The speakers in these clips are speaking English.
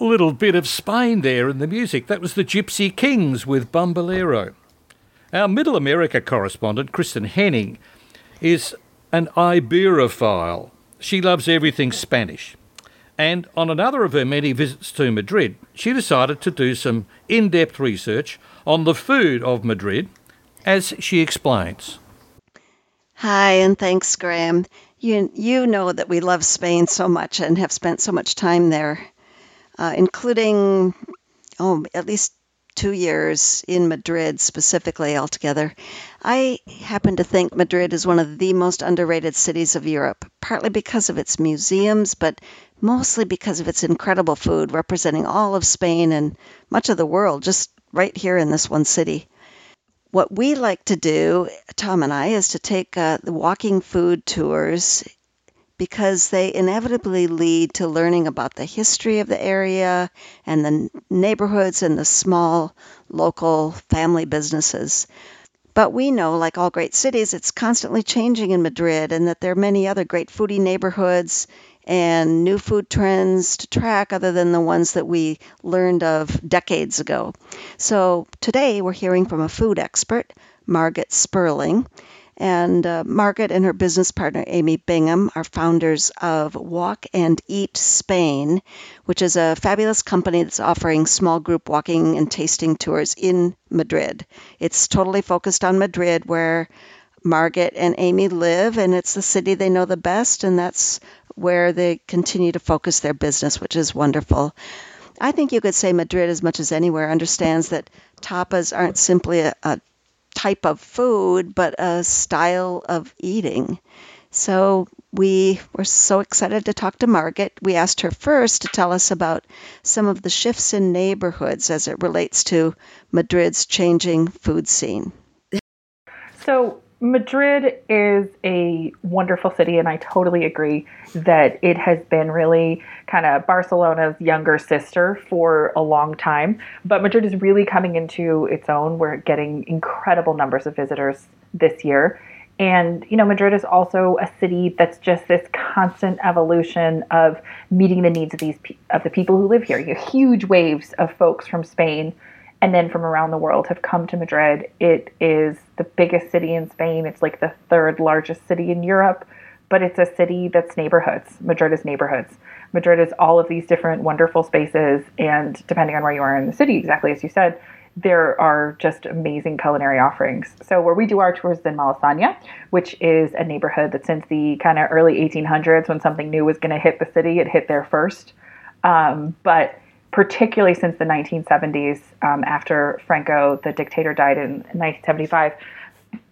Little bit of Spain there in the music. That was the Gypsy Kings with Bambolero. Our Middle America correspondent, Kristin Henning, is an Iberophile. She loves everything Spanish. And on another of her many visits to Madrid, she decided to do some in depth research on the food of Madrid, as she explains. Hi, and thanks, Graham. You, you know that we love Spain so much and have spent so much time there, uh, including, oh, at least two years in Madrid specifically altogether. I happen to think Madrid is one of the most underrated cities of Europe, partly because of its museums, but mostly because of its incredible food representing all of Spain and much of the world just right here in this one city. What we like to do, Tom and I, is to take uh, the walking food tours because they inevitably lead to learning about the history of the area and the neighborhoods and the small local family businesses. But we know, like all great cities, it's constantly changing in Madrid and that there are many other great foodie neighborhoods and new food trends to track other than the ones that we learned of decades ago. So today we're hearing from a food expert, Margit Sperling. And uh, Margit and her business partner, Amy Bingham, are founders of Walk and Eat Spain, which is a fabulous company that's offering small group walking and tasting tours in Madrid. It's totally focused on Madrid, where Margit and Amy live, and it's the city they know the best, and that's where they continue to focus their business, which is wonderful. I think you could say Madrid, as much as anywhere, understands that tapas aren't simply a, a type of food, but a style of eating. So we were so excited to talk to Margit. We asked her first to tell us about some of the shifts in neighborhoods as it relates to Madrid's changing food scene. So, Madrid is a wonderful city, and I totally agree that it has been really kind of Barcelona's younger sister for a long time. But Madrid is really coming into its own. We're getting incredible numbers of visitors this year. And, you know, Madrid is also a city that's just this constant evolution of meeting the needs of these of the people who live here. You have huge waves of folks from Spain and then from around the world have come to Madrid. It is the biggest city in Spain. It's like the third largest city in Europe, but it's a city that's neighborhoods. Madrid is neighborhoods. Madrid is all of these different wonderful spaces, and depending on where you are in the city, exactly as you said, there are just amazing culinary offerings. So where we do our tours is in Malasaña, which is a neighborhood that since the kind of early 1800s, when something new was going to hit the city, it hit there first. Um, but particularly since the 1970s, um, after Franco, the dictator, died in 1975,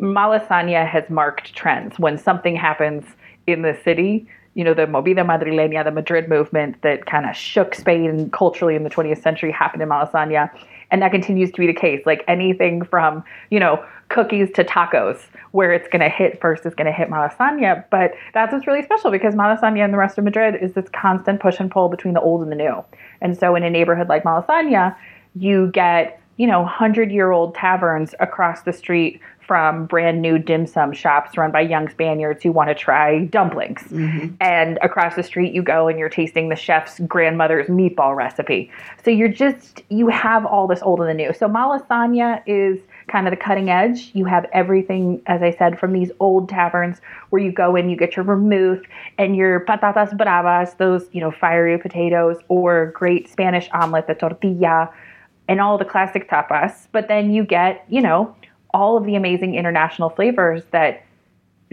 Malasaña has marked trends. When something happens in the city, you know, the Movida Madrileña, the Madrid movement that kind of shook Spain culturally in the 20th century happened in Malasaña. And that continues to be the case. Like anything from, you know, cookies to tacos, where it's going to hit first is going to hit Malasaña. But that's what's really special because Malasaña and the rest of Madrid is this constant push and pull between the old and the new. And so in a neighborhood like Malasaña, you get, you know, 100 year old taverns across the street from brand new dim sum shops run by young Spaniards who want to try dumplings. Mm-hmm. And across the street, you go and you're tasting the chef's grandmother's meatball recipe. So you're just, you have all this old and the new. So Malasaña is kind of the cutting edge. You have everything, as I said, from these old taverns where you go in, you get your vermouth and your patatas bravas, those, you know, fiery potatoes, or great Spanish omelet, the tortilla, and all the classic tapas. But then you get, you know, all of the amazing international flavors that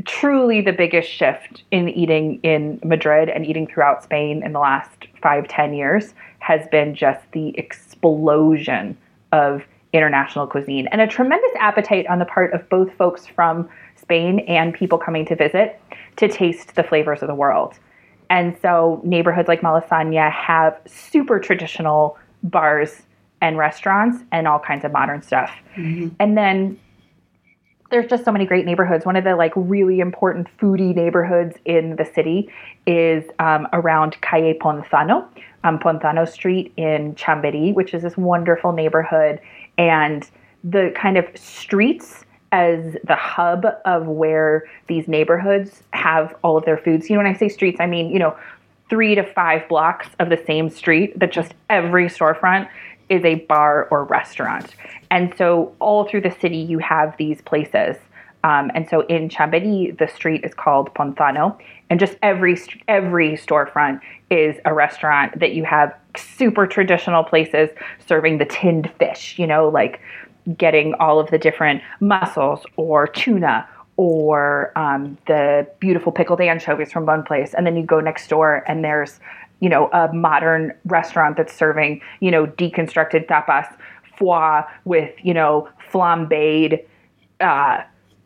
truly the biggest shift in eating in Madrid and eating throughout Spain in the last five, ten years has been just the explosion of international cuisine and a tremendous appetite on the part of both folks from Spain and people coming to visit to taste the flavors of the world. And so neighborhoods like Malasaña have super traditional bars and restaurants and all kinds of modern stuff. Mm-hmm. And then there's just so many great neighborhoods. One of the like really important foodie neighborhoods in the city is um, around Calle Ponzano, um, Ponzano Street in Chamberí, which is this wonderful neighborhood and the kind of streets as the hub of where these neighborhoods have all of their foods. You know, when I say streets, I mean, you know, three to five blocks of the same street that just every storefront is a bar or restaurant. And so all through the city, you have these places. Um, and so in Chamberí, the street is called Ponzano, and just every every storefront is a restaurant that you have super traditional places serving the tinned fish. You know, like getting all of the different mussels or tuna or um, the beautiful pickled anchovies from one place, and then you go next door and there's you know a modern restaurant that's serving you know deconstructed tapas foie with you know flambéed uh,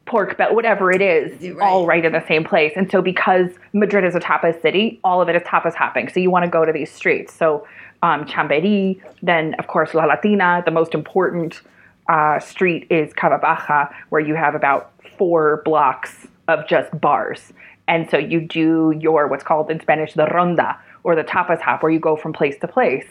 pork belly, whatever it is, right. all right in the same place. And so because Madrid is a tapas city, all of it is tapas hopping. So you want to go to these streets. So um, Chamberí, then of course La Latina, the most important uh, street is Cava Baja, where you have about four blocks of just bars. And so you do your what's called in Spanish the ronda or the tapas hop, where you go from place to place.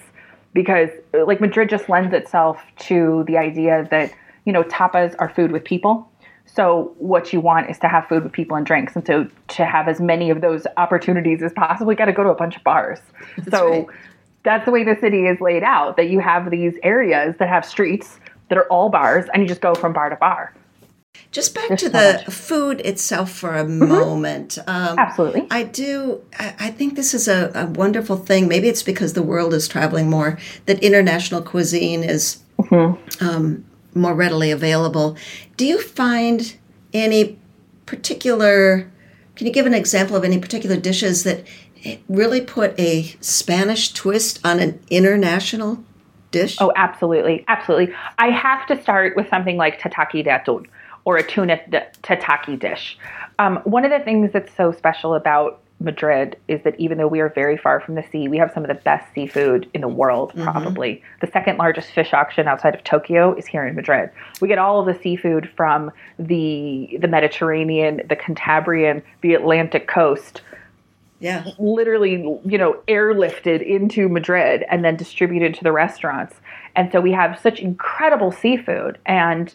Because like Madrid just lends itself to the idea that you know tapas are food with people. So what you want is to have food with people and drinks, and so to have as many of those opportunities as possible, you got to go to a bunch of bars. That's so right. that's the way the city is laid out. That you have these areas that have streets that are all bars, and you just go from bar to bar. Just back There's to so the much. food itself for a mm-hmm. moment. Um, Absolutely. I do. I think this is a, a, wonderful thing. Maybe it's because the world is traveling more that international cuisine is mm-hmm. um, more readily available. Do you find any particular? Can you give an example of any particular dishes that really put a Spanish twist on an international dish? Oh, absolutely. Absolutely. I have to start with something like tataki de atún or a tuna tataki dish. Um, one of the things that's so special about Madrid is that even though we are very far from the sea, we have some of the best seafood in the world, mm-hmm. probably. The second largest fish auction outside of Tokyo is here in Madrid. We get all of the seafood from the the Mediterranean, the Cantabrian, the Atlantic coast yeah literally you know airlifted into madrid and then distributed to the restaurants and so we have such incredible seafood and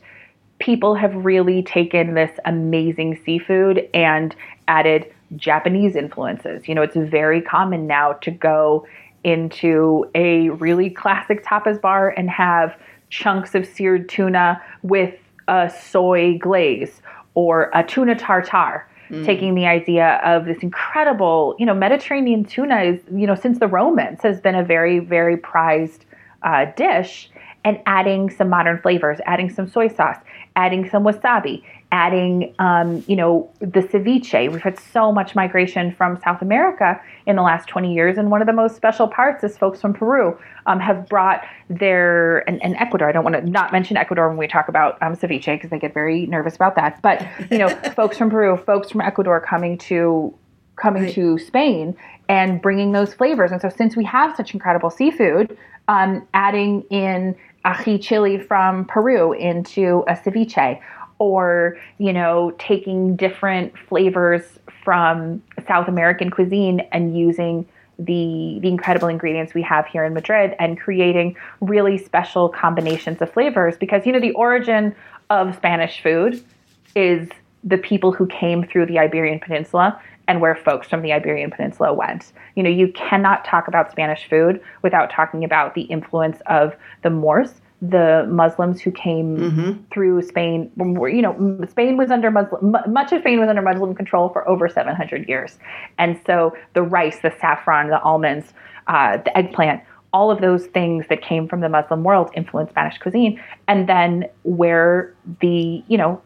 people have really taken this amazing seafood and added japanese influences you know it's very common now to go into a really classic tapas bar and have chunks of seared tuna with a soy glaze or a tuna tartare mm. taking the idea of this incredible, you know, Mediterranean tuna is, you know, since the Romans has been a very, very prized uh, dish and adding some modern flavors, adding some soy sauce, adding some wasabi, adding, um, you know, the ceviche. We've had so much migration from South America in the last 20 years. And one of the most special parts is folks from Peru um, have brought their, and, and, Ecuador, I don't want to not mention Ecuador when we talk about um, ceviche because they get very nervous about that. But, you know, folks from Peru, folks from Ecuador coming to coming right. to Spain and bringing those flavors. And so since we have such incredible seafood, um, adding in ají chili from Peru into a ceviche or you know taking different flavors from South American cuisine and using the the incredible ingredients we have here in Madrid and creating really special combinations of flavors because you know the origin of Spanish food is the people who came through the Iberian Peninsula and where folks from the Iberian Peninsula went. You know, you cannot talk about Spanish food without talking about the influence of the Moors the Muslims who came mm-hmm. through Spain. You know, Spain was under Muslim, much of Spain was under Muslim control for over 700 years. And so the rice, the saffron, the almonds, uh, the eggplant, all of those things that came from the Muslim world influenced Spanish cuisine. And then where the, you know,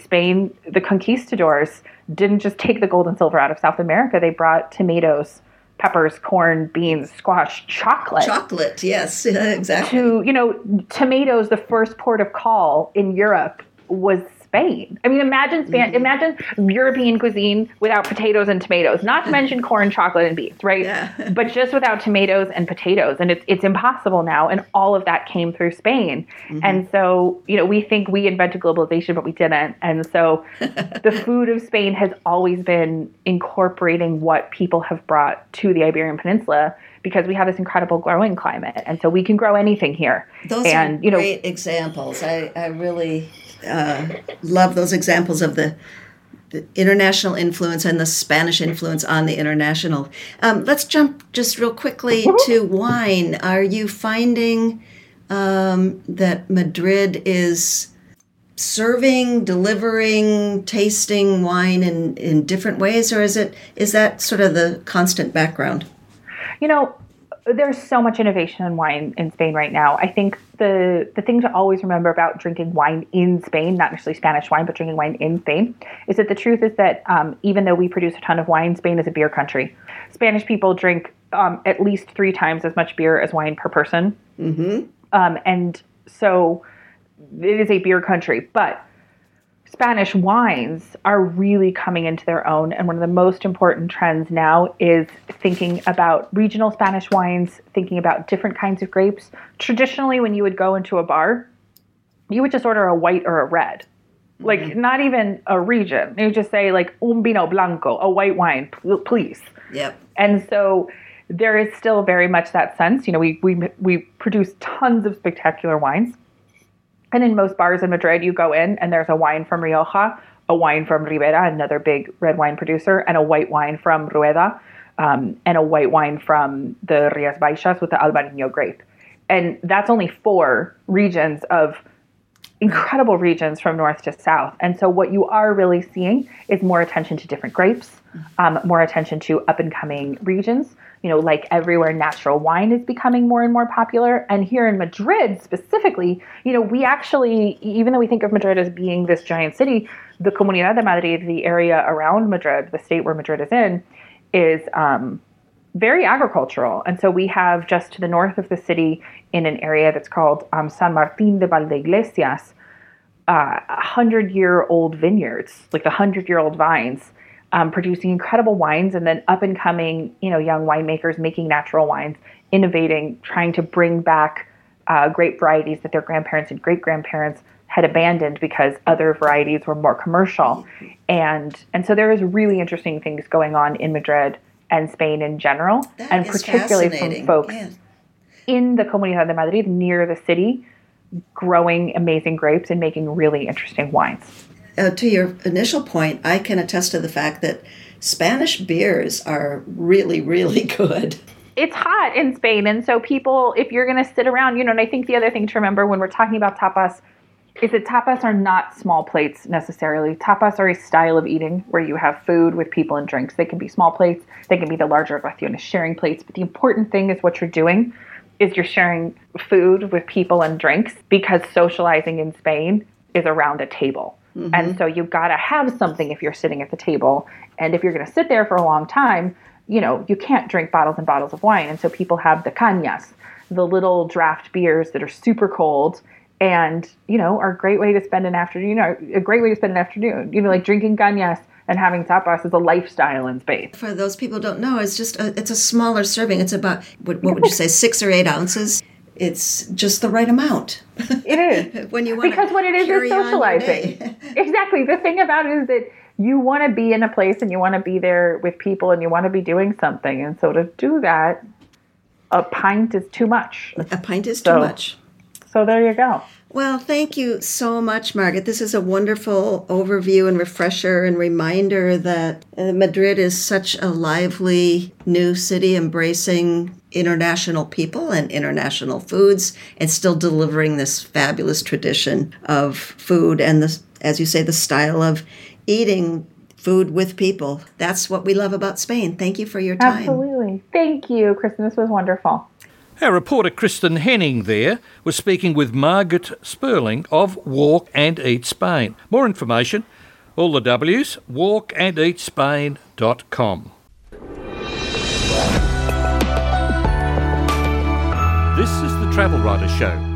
Spain, the conquistadors didn't just take the gold and silver out of South America, they brought tomatoes peppers, corn, beans, squash, chocolate. Chocolate, yes, exactly. To, you know, tomatoes, the first port of call in Europe was Spain. I mean, imagine Span- mm-hmm. imagine European cuisine without potatoes and tomatoes. Not to mention corn, chocolate, and beans, right? Yeah. but just without tomatoes and potatoes, and it's it's impossible now. And all of that came through Spain. Mm-hmm. And so, you know, we think we invented globalization, but we didn't. And so, the food of Spain has always been incorporating what people have brought to the Iberian Peninsula because we have this incredible growing climate, and so we can grow anything here. Those and, are you know, great examples. I, I really uh, love those examples of the the international influence and the Spanish influence on the international. Um, let's jump just real quickly to wine. Are you finding um, that Madrid is serving, delivering, tasting wine in, in different ways, or is it is that sort of the constant background? You know, there's so much innovation in wine in Spain right now. I think the the thing to always remember about drinking wine in Spain, not necessarily Spanish wine, but drinking wine in Spain, is that the truth is that um, even though we produce a ton of wine, Spain is a beer country. Spanish people drink um, at least three times as much beer as wine per person, mm-hmm. um, and so it is a beer country. But Spanish wines are really coming into their own. And one of the most important trends now is thinking about regional Spanish wines, thinking about different kinds of grapes. Traditionally, when you would go into a bar, you would just order a white or a red. Like, mm-hmm. not even a region. You just say, like, un vino blanco, a white wine, please. Yep. And so there is still very much that sense. You know, we, we, we produce tons of spectacular wines and in most bars in Madrid, you go in and there's a wine from Rioja, a wine from Ribera, another big red wine producer, and a white wine from Rueda, um, and a white wine from the Rias Baixas with the Albarino grape. And that's only four regions of incredible regions from north to south. And so what you are really seeing is more attention to different grapes, um, more attention to up and coming regions. You know, like everywhere, natural wine is becoming more and more popular. And here in Madrid specifically, you know, we actually, even though we think of Madrid as being this giant city, the Comunidad de Madrid, the area around Madrid, the state where Madrid is in, is um, very agricultural. And so we have just to the north of the city in an area that's called um, San Martin de Valdeiglesias, uh, hundred year old vineyards, like the hundred year old vines, um, producing incredible wines, and then up and coming, you know, young winemakers making natural wines, innovating, trying to bring back uh, grape varieties that their grandparents and great grandparents had abandoned because other varieties were more commercial, and and so there is really interesting things going on in Madrid and Spain in general, that and particularly from folks yeah. in the Comunidad de Madrid near the city growing amazing grapes and making really interesting wines. Uh, to your initial point, I can attest to the fact that Spanish beers are really, really good. It's hot in Spain, and so people, if you're going to sit around, you know, and I think the other thing to remember when we're talking about tapas is that tapas are not small plates necessarily. Tapas are a style of eating where you have food with people and drinks. They can be small plates, they can be the larger of raciones sharing plates, but the important thing is what you're doing is you're sharing food with people and drinks because socializing in Spain is around a table. Mm-hmm. And so you've got to have something if you're sitting at the table. And if you're going to sit there for a long time, you know, you can't drink bottles and bottles of wine. And so people have the cañas, the little draft beers that are super cold and, you know, are a great way to spend an afternoon, you know, a great way to spend an afternoon. You know, like drinking cañas and having tapas is a lifestyle in Spain. For those people don't know, it's just a, it's a smaller serving. It's about what, what would you say, six or eight ounces. It's just the right amount. It is when you want because what it is is socializing. exactly. The thing about it is that you want to be in a place and you want to be there with people and you want to be doing something. And so to do that, a pint is too much. A pint is so, too much. So there you go. Well, thank you so much, Margit. This is a wonderful overview and refresher and reminder that uh, Madrid is such a lively new city embracing international people and international foods and still delivering this fabulous tradition of food and the as you say the style of eating food with people. That's what we love about Spain. Thank you for your time. Absolutely. Thank you, Kristin. This was wonderful. Our reporter Kristin Henning there was speaking with Margit Sperling of Walk and Eat Spain. More information, all the W's, walkandeatspain.com. This is the Travel Writer Show